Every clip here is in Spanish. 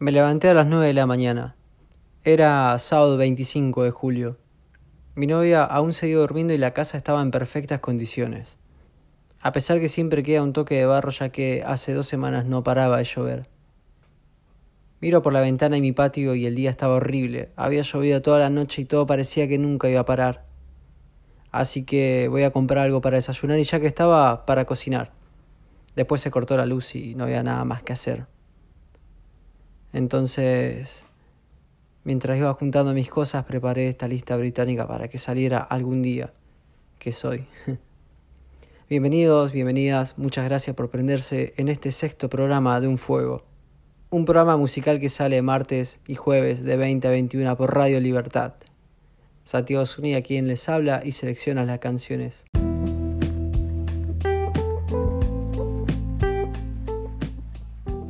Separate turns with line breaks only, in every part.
Me levanté a las nueve de la mañana. Era sábado 25 de julio. Mi novia aún seguía durmiendo y la casa estaba en perfectas condiciones. A pesar que siempre queda un toque de barro ya que hace dos semanas no paraba de llover. Miro por la ventana y mi patio y el día estaba horrible. Había llovido toda la noche y todo parecía que nunca iba a parar. Así que voy a comprar algo para desayunar y ya que estaba para cocinar. Después se cortó la luz y no había nada más que hacer. Entonces, mientras iba juntando mis cosas, preparé esta lista británica para que saliera algún día, que soy. Bienvenidos, bienvenidas, muchas gracias por prenderse en este sexto programa de Un Fuego. Un programa musical que sale martes y jueves de 20 a 21 por Radio Libertad. Santiago Zuni quien les habla y selecciona las canciones.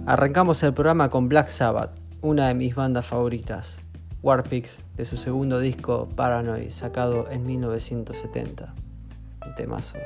Arrancamos el programa con Black Sabbath, una de mis bandas favoritas, Warpix, de su segundo disco Paranoid, sacado en 1970. Un temazo.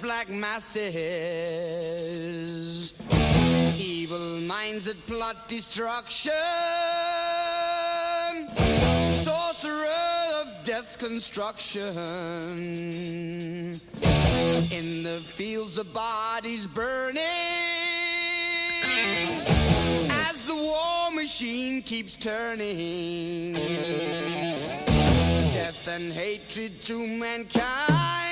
Black masses, evil minds that plot destruction, sorcerer of death's construction. In the fields of bodies burning, as the war machine keeps turning, death and hatred to mankind.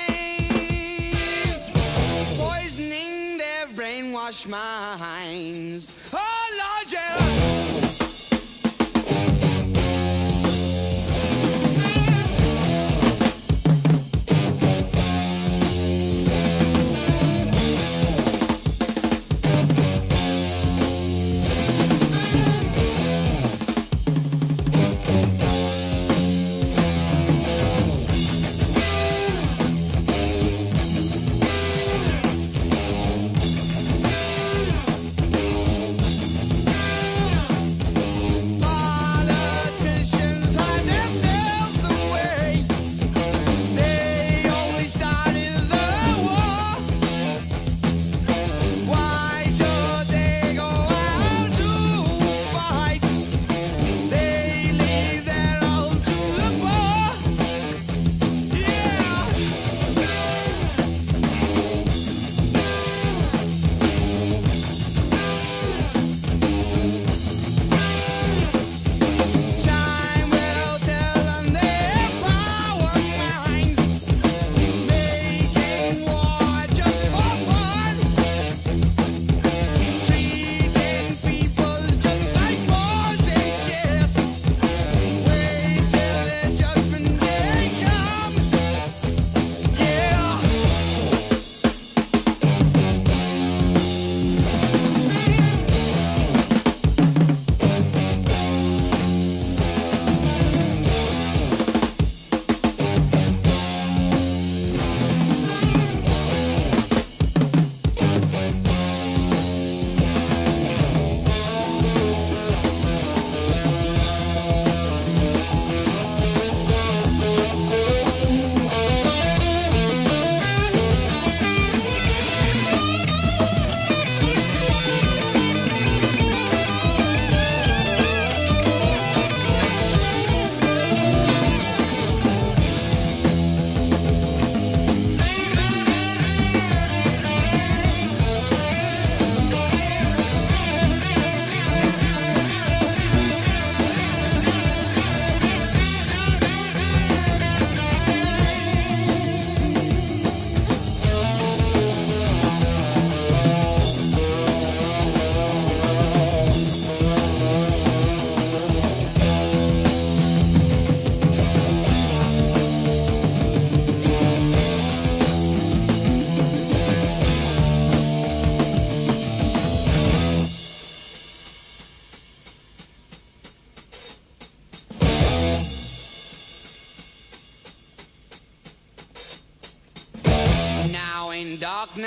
wash my hands.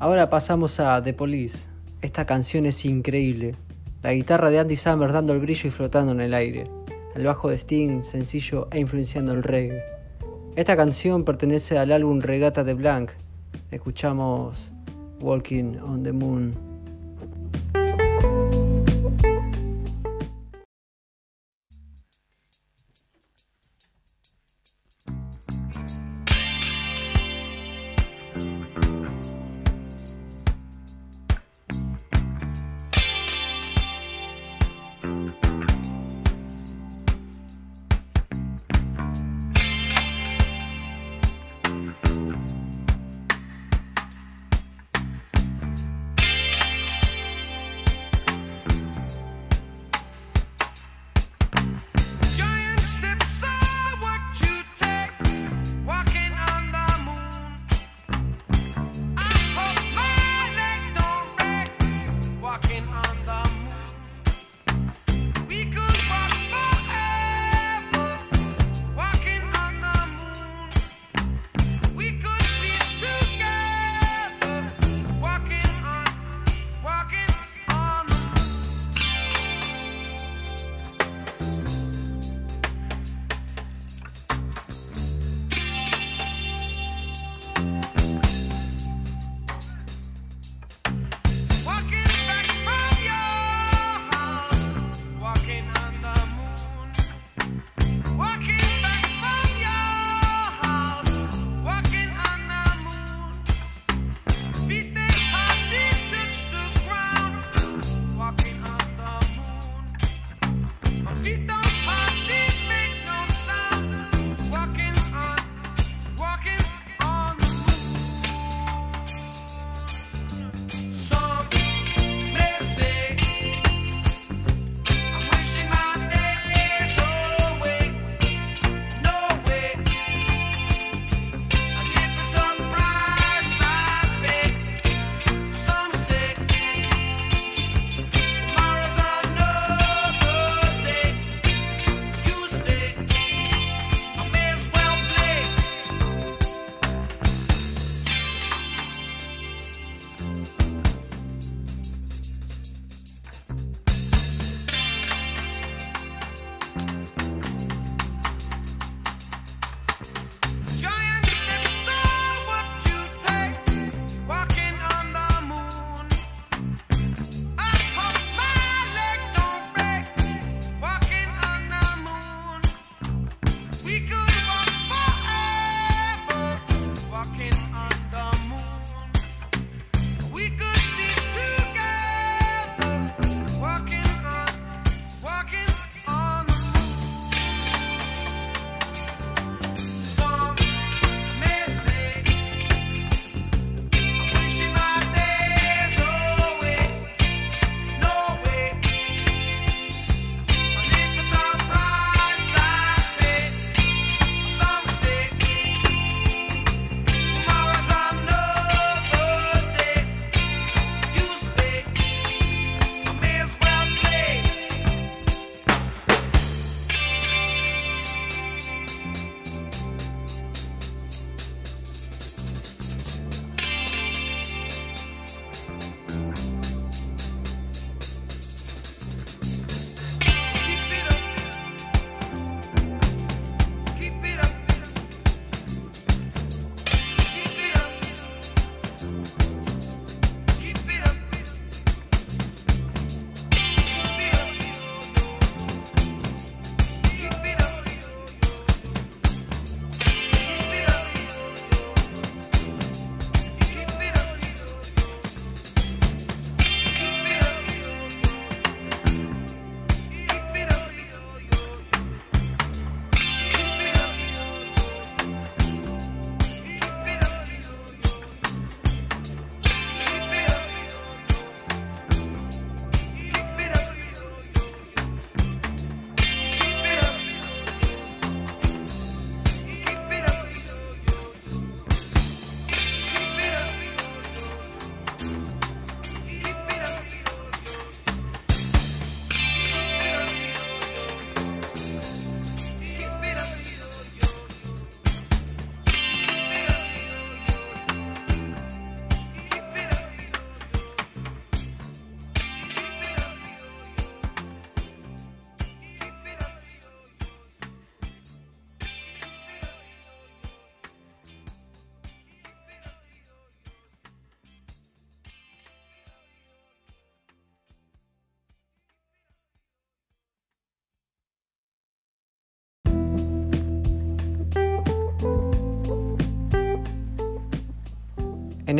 Ahora pasamos a The Police. Esta canción es increíble. La guitarra de Andy Summers dando el brillo y flotando en el aire. El bajo de Sting, sencillo e influenciando el reggae. Esta canción pertenece al álbum Regata de Blanc. Escuchamos Walking on the Moon.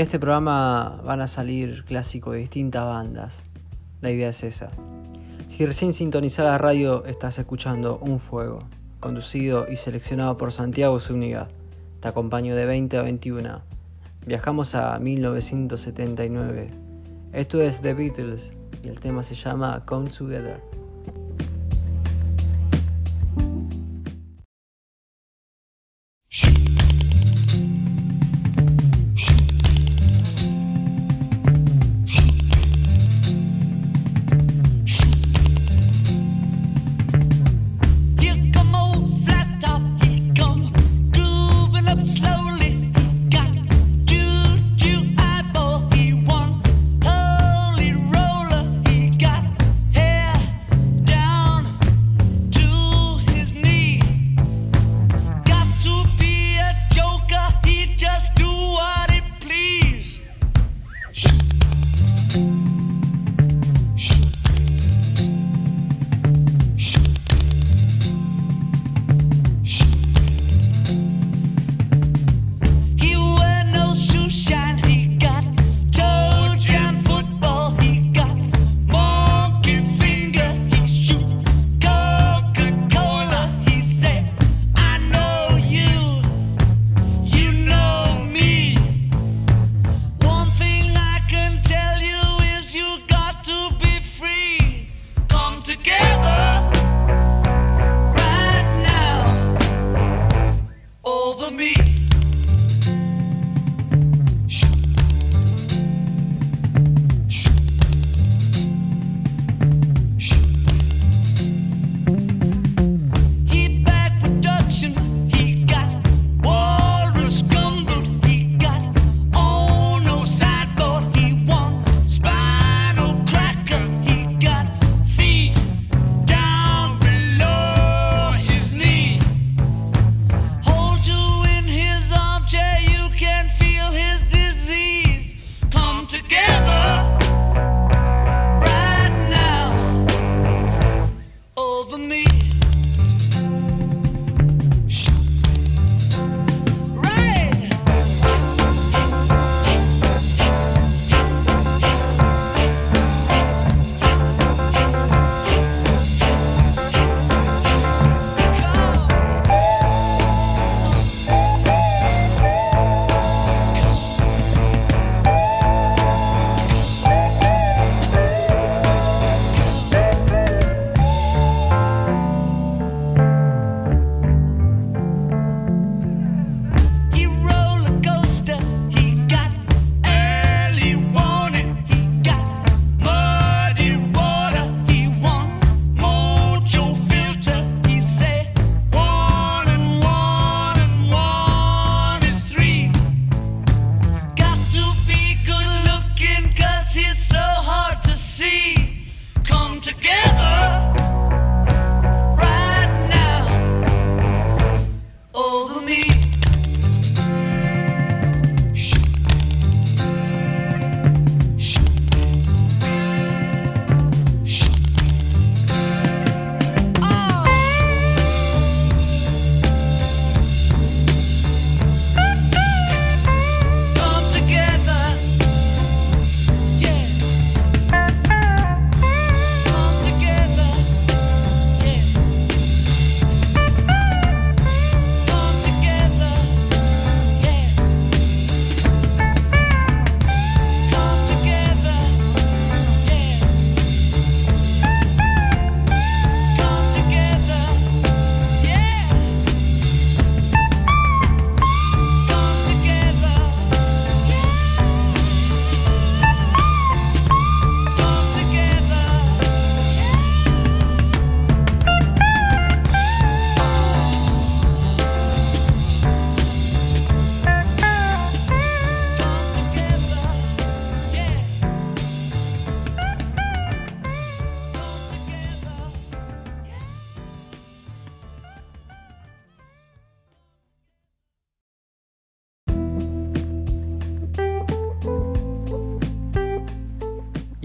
en este programa van a salir clásicos de distintas bandas. La idea es esa. Si recién sintonizas la radio estás escuchando Un Fuego, conducido y seleccionado por Santiago Zúñiga. Te acompaño de 20 a 21. Viajamos a 1979. Esto es The Beatles y el tema se llama Come Together.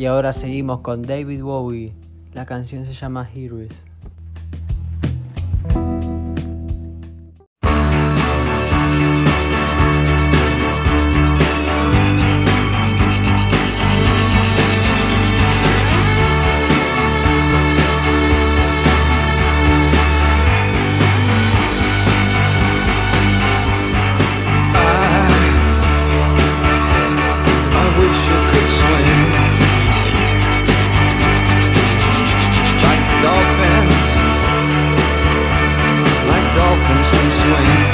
Y ahora seguimos con David Bowie. La canción se llama Heroes.
swing.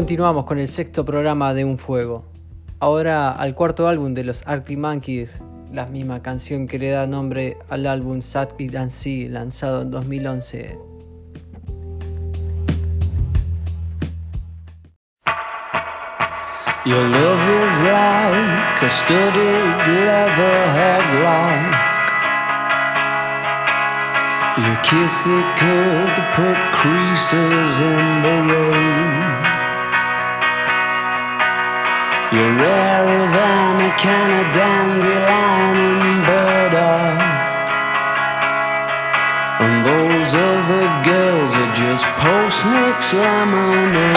Continuamos con el sexto programa de Un Fuego. Ahora al cuarto álbum de los Arctic Monkeys, la misma canción que le da nombre al álbum Sad It and See, lanzado en 2011.
Your love is like a leather headlock. Your kiss put creases in the. You're rarer than a can of dandelion and burdock. And those other girls are just post-mix lemonade.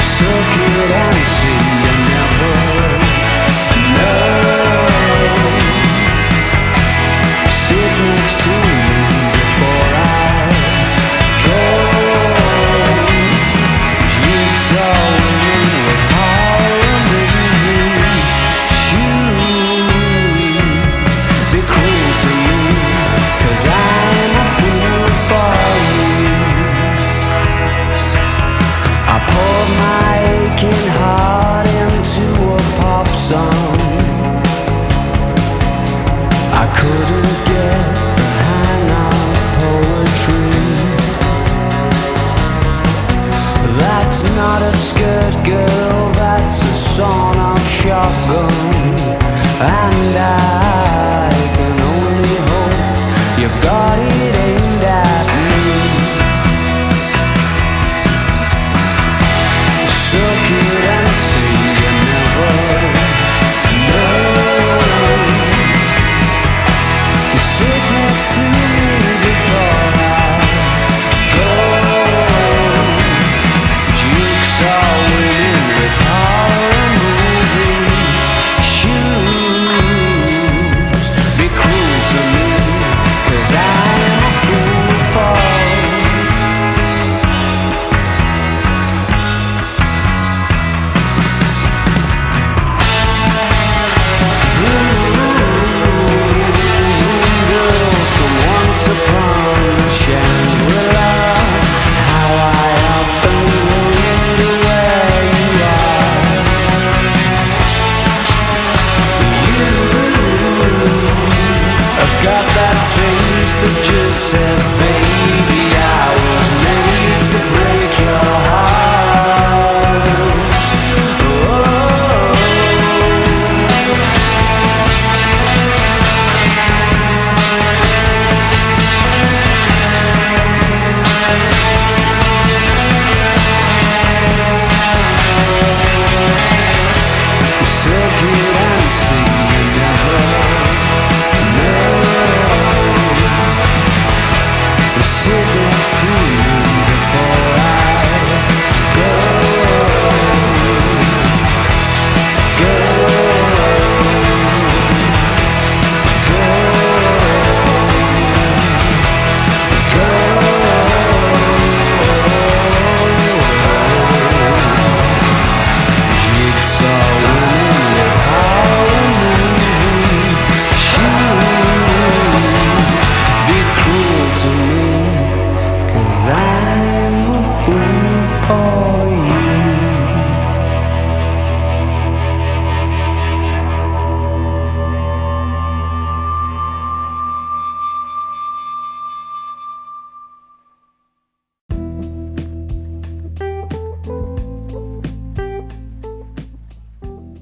Circuit and see
song.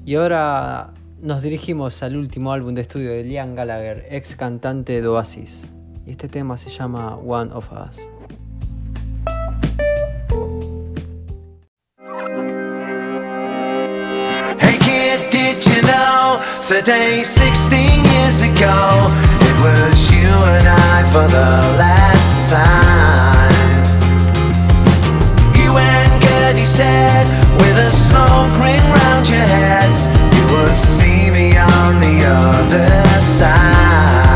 Y ahora nos dirigimos al último álbum de estudio de Liam Gallagher, ex cantante de Oasis. Y este tema se llama One of Us.
Hey kid, did you know today 16 years ago it was you and I for the last time? You and Gertie said with a smoke ring round your heads, you would see me on the other side.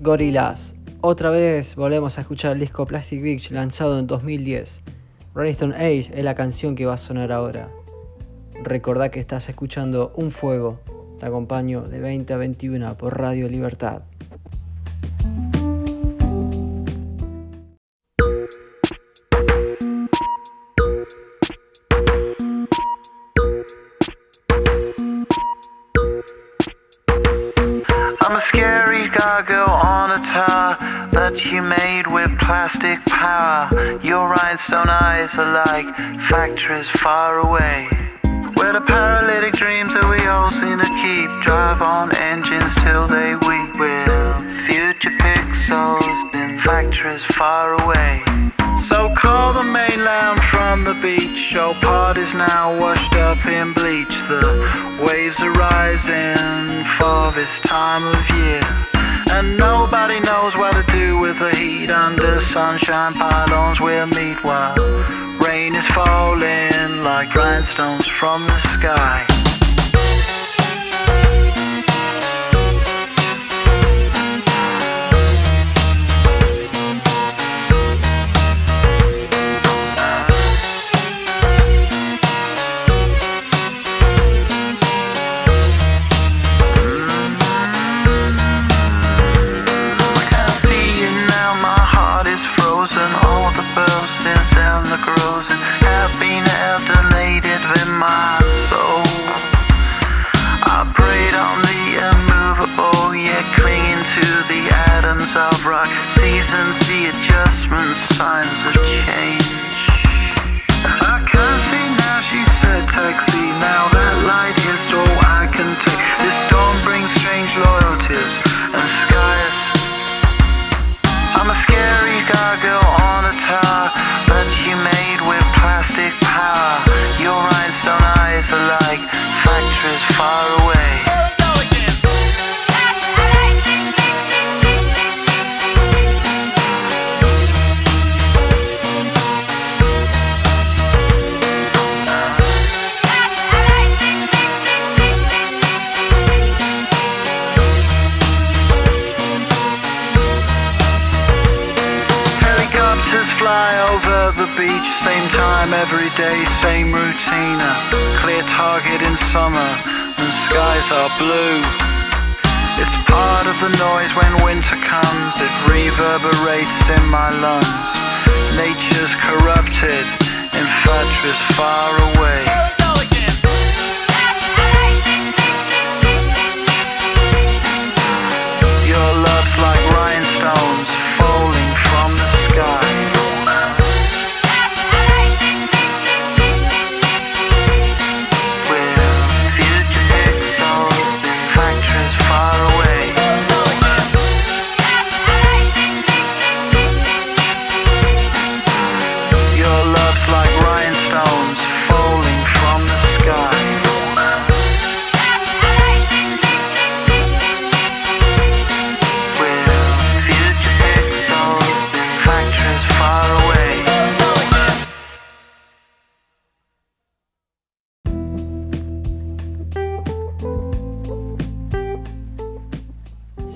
Gorillaz. Otra vez volvemos a escuchar el disco Plastic Beach lanzado en 2010. Rolling Stone Age es la canción que va a sonar ahora. Recordá que estás escuchando Un Fuego. Te acompaño de 20 a 21 por Radio Libertad.
Gargoyle on a tower that you made with plastic power. Your rhinestone eyes are like factories far away. Where the paralytic dreams that we all seem to keep drive on engines till they weep. With future pixels in factories far away. So call the mainland from the beach. Your party's now washed up in bleach. The waves are rising for this time of year. And nobody knows what to do with the heat under sunshine pylons we'll meet while rain is falling like grindstones from the sky.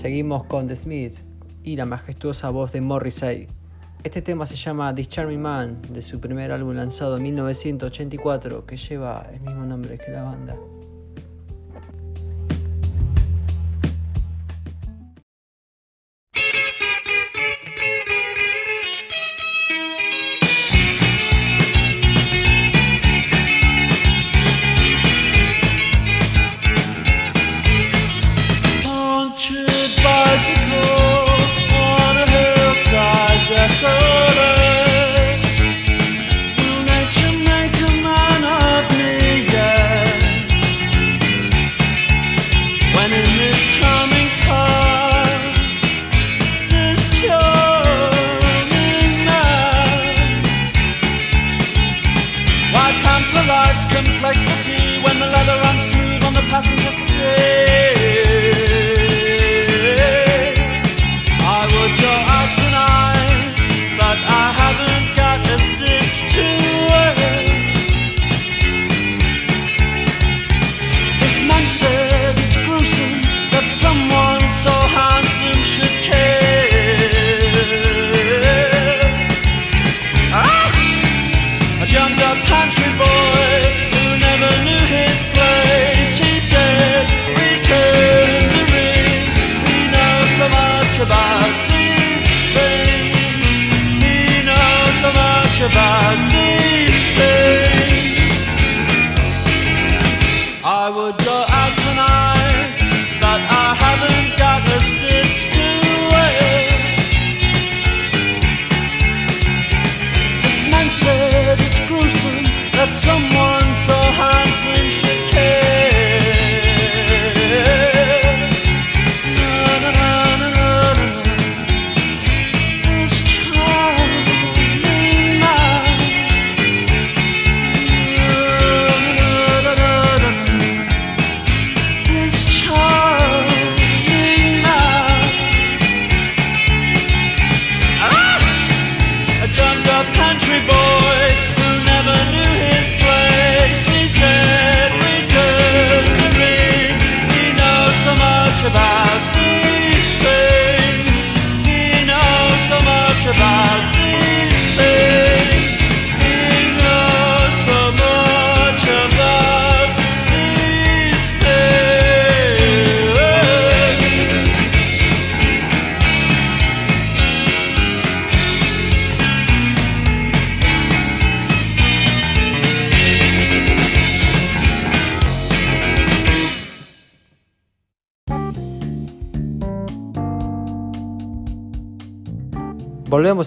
Seguimos con The Smiths y la majestuosa voz de Morrissey. Este tema se llama This Charming Man, de su primer álbum lanzado en 1984, que lleva el mismo nombre que la banda.
would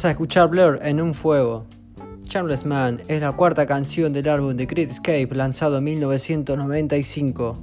a
escuchar Blur en un fuego. Charles Man es la cuarta canción del álbum de Great Escape lanzado en 1995.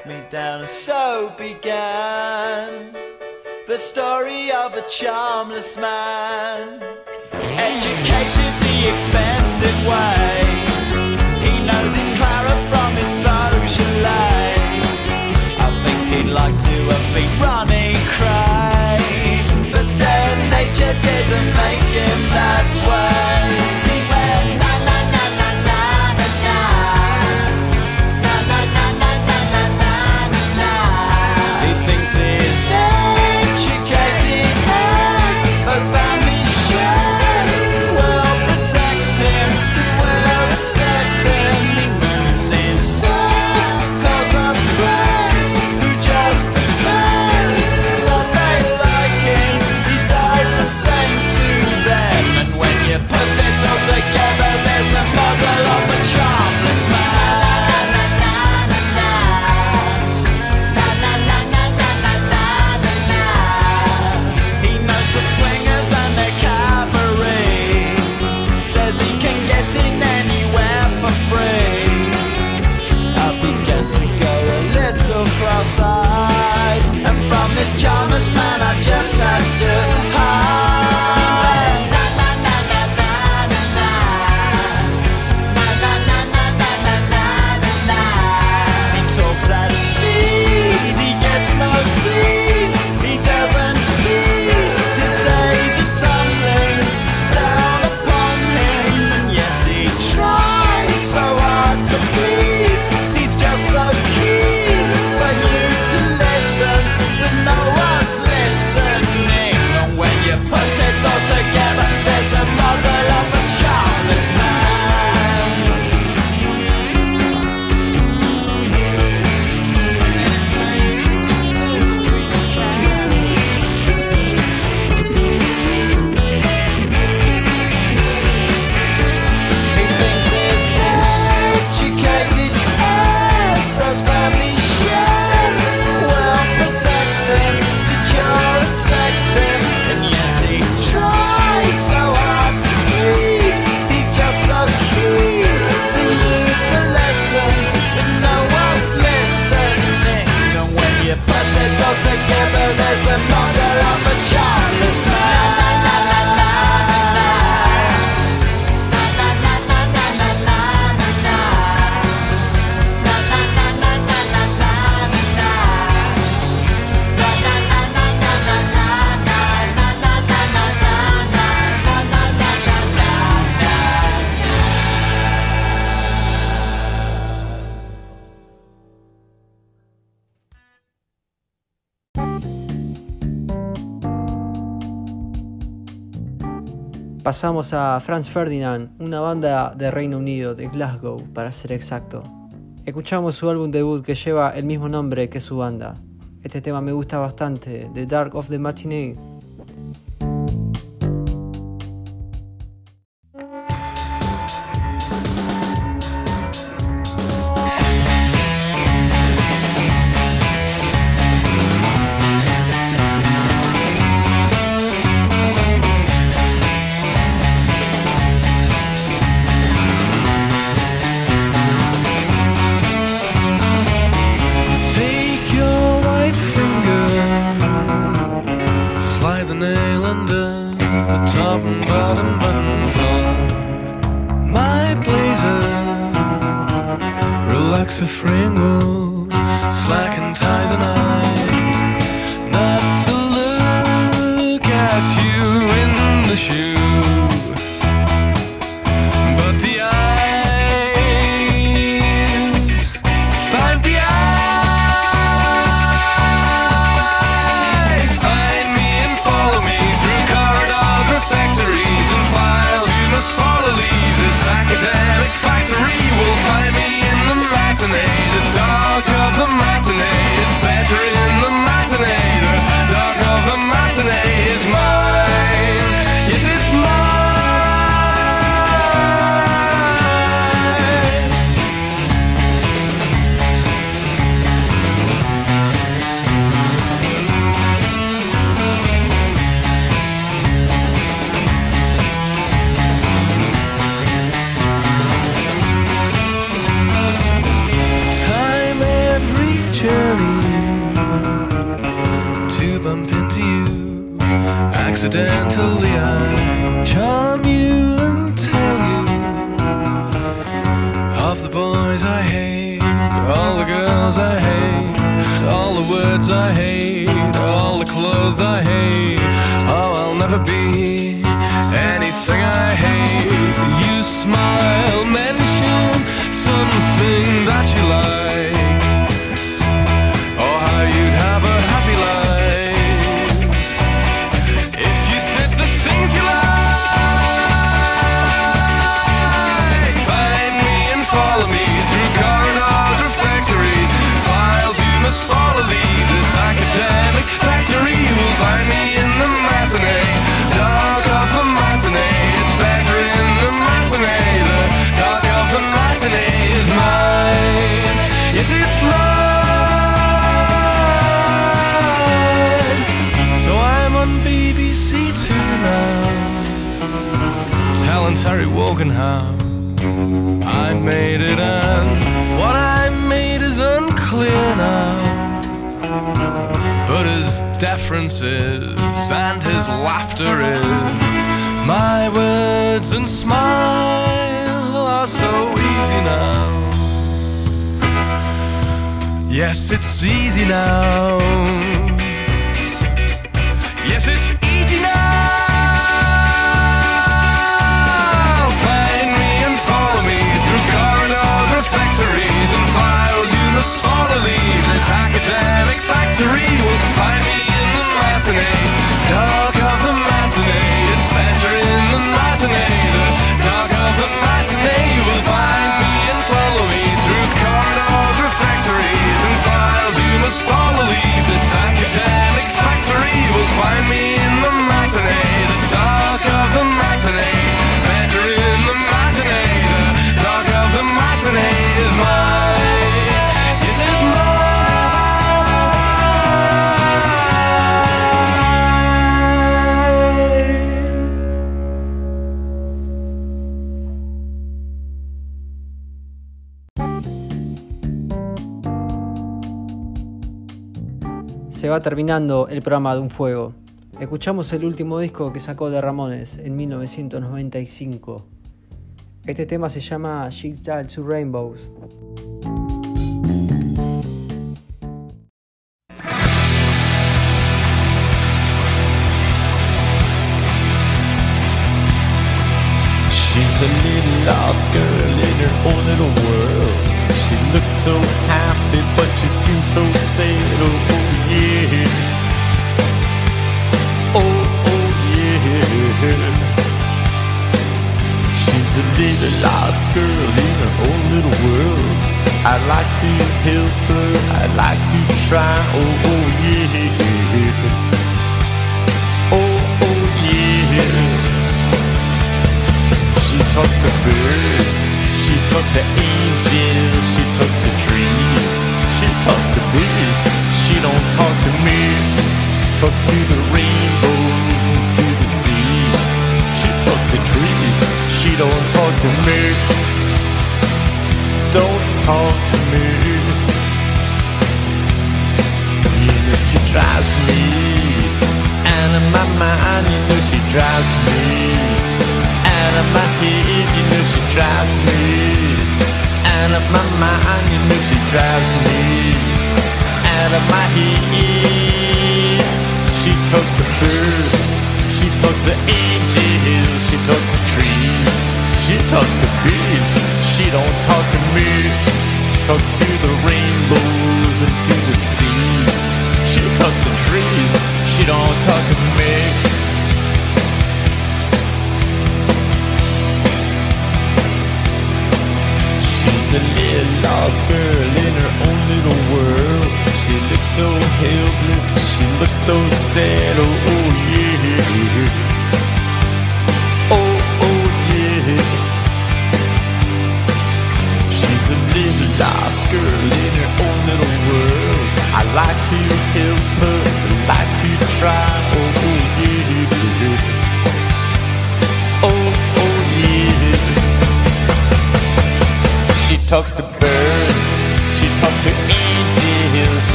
left me down, so began the story of a charmless man. Educated the expensive way, he knows his Clara from his Beaujolais. I think he'd like to have been Ronnie Cray.
pasamos a Franz Ferdinand, una banda de Reino Unido, de Glasgow para ser exacto. Escuchamos su álbum debut que lleva el mismo nombre que su banda. Este tema me gusta bastante, The Dark of the Matinee.
accidentally kisses and his laughter is my words and smile are so easy now. Yes, it's easy now. Yes, it's
terminando el programa de Un Fuego. Escuchamos el último disco que sacó de Ramones en 1995. Este tema se llama She to Rainbows.
She's a little lost girl in world. She looks so happy, but she seems so sad. Oh, yeah. Oh, oh, yeah. She's a little lost girl in her own little world. I'd like to help her, I'd like to try. Oh, oh, yeah. Oh, oh, yeah. She talks to birds, she talks to angels talks to bees, she don't talk to me. Talks to the rainbows and to the seas. She talks to trees.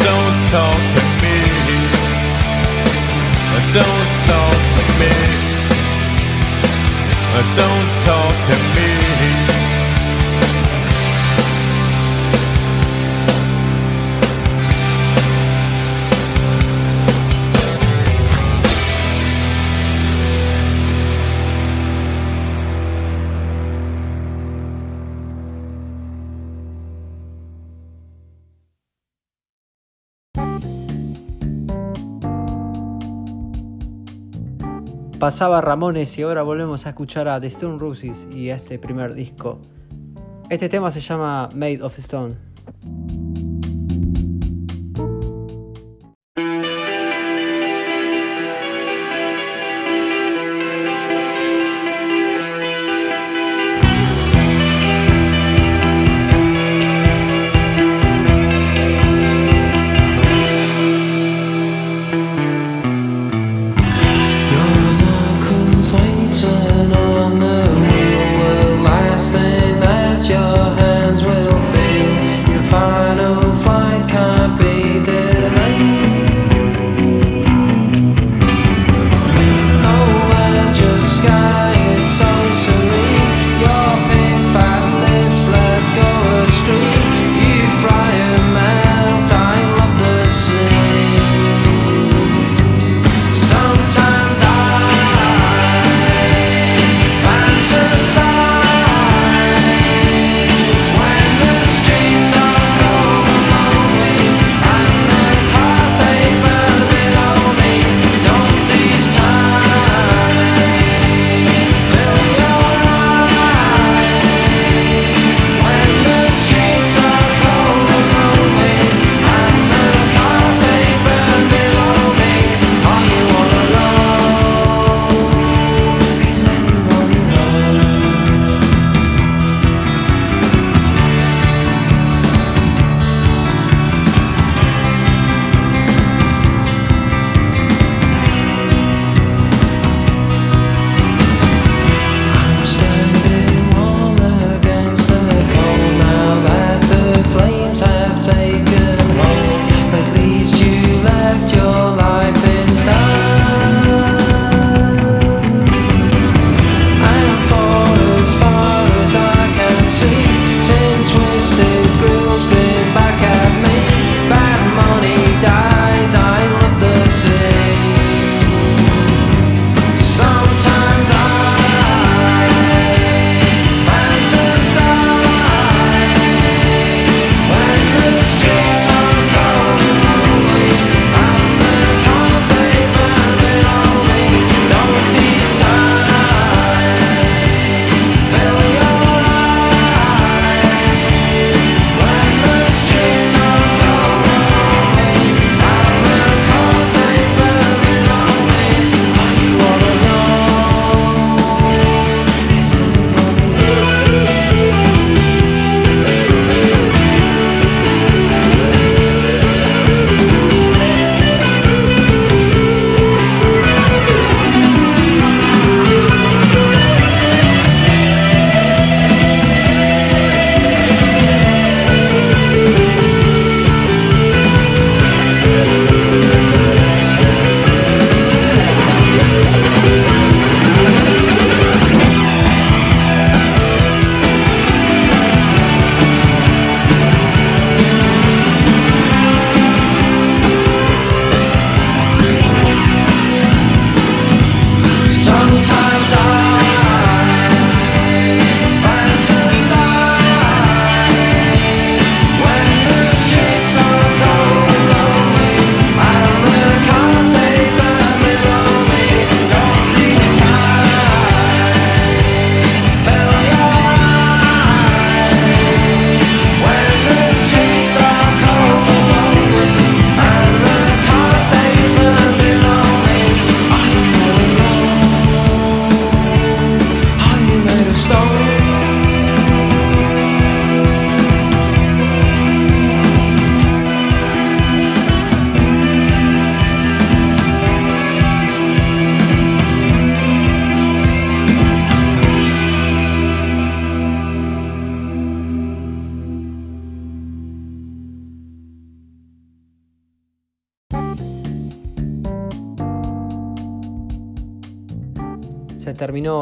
don't talk to me. Don't talk to me. Don't talk to me.
pasaba Ramones y ahora volvemos a escuchar a The Stone Roses y a este primer disco. Este tema se llama Made of Stone.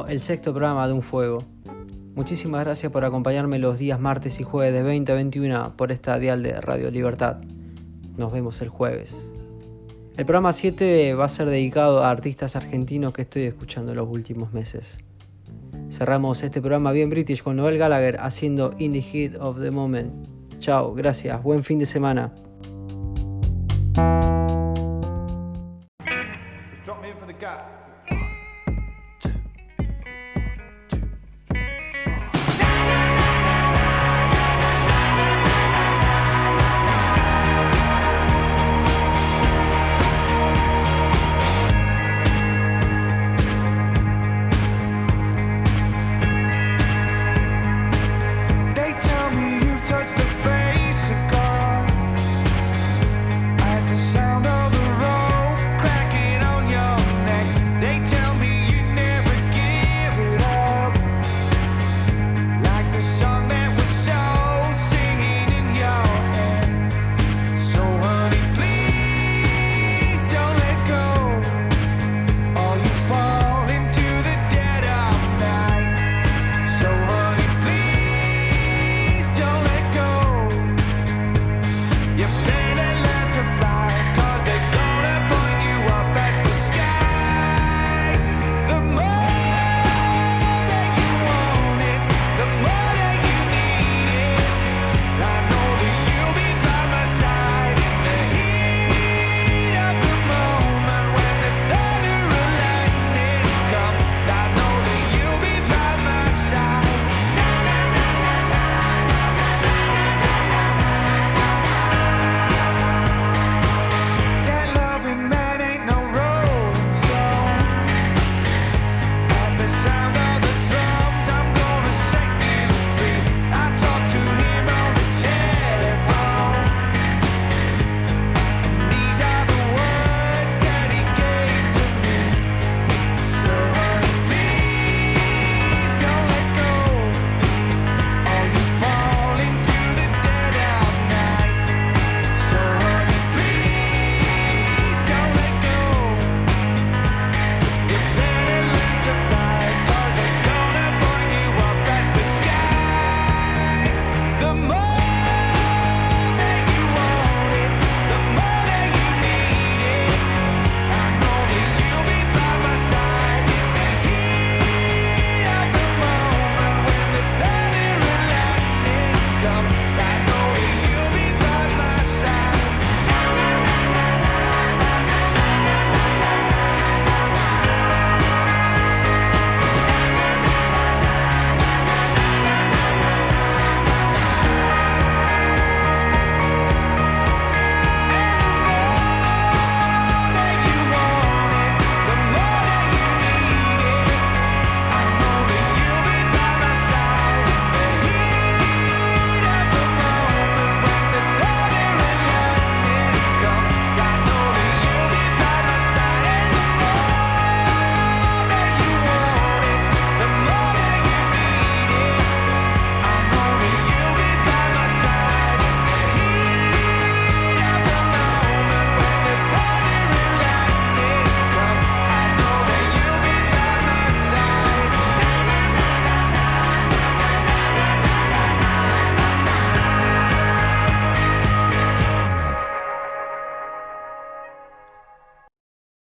el sexto programa de Un Fuego. Muchísimas gracias por acompañarme los días martes y jueves de 20 a 21 por esta dial de Radio Libertad. Nos vemos el jueves. El programa 7 va a ser dedicado a artistas argentinos que estoy escuchando en los últimos meses. Cerramos este programa bien british con Noel Gallagher haciendo Indie Hit of the Moment. Chao, gracias, buen fin de semana.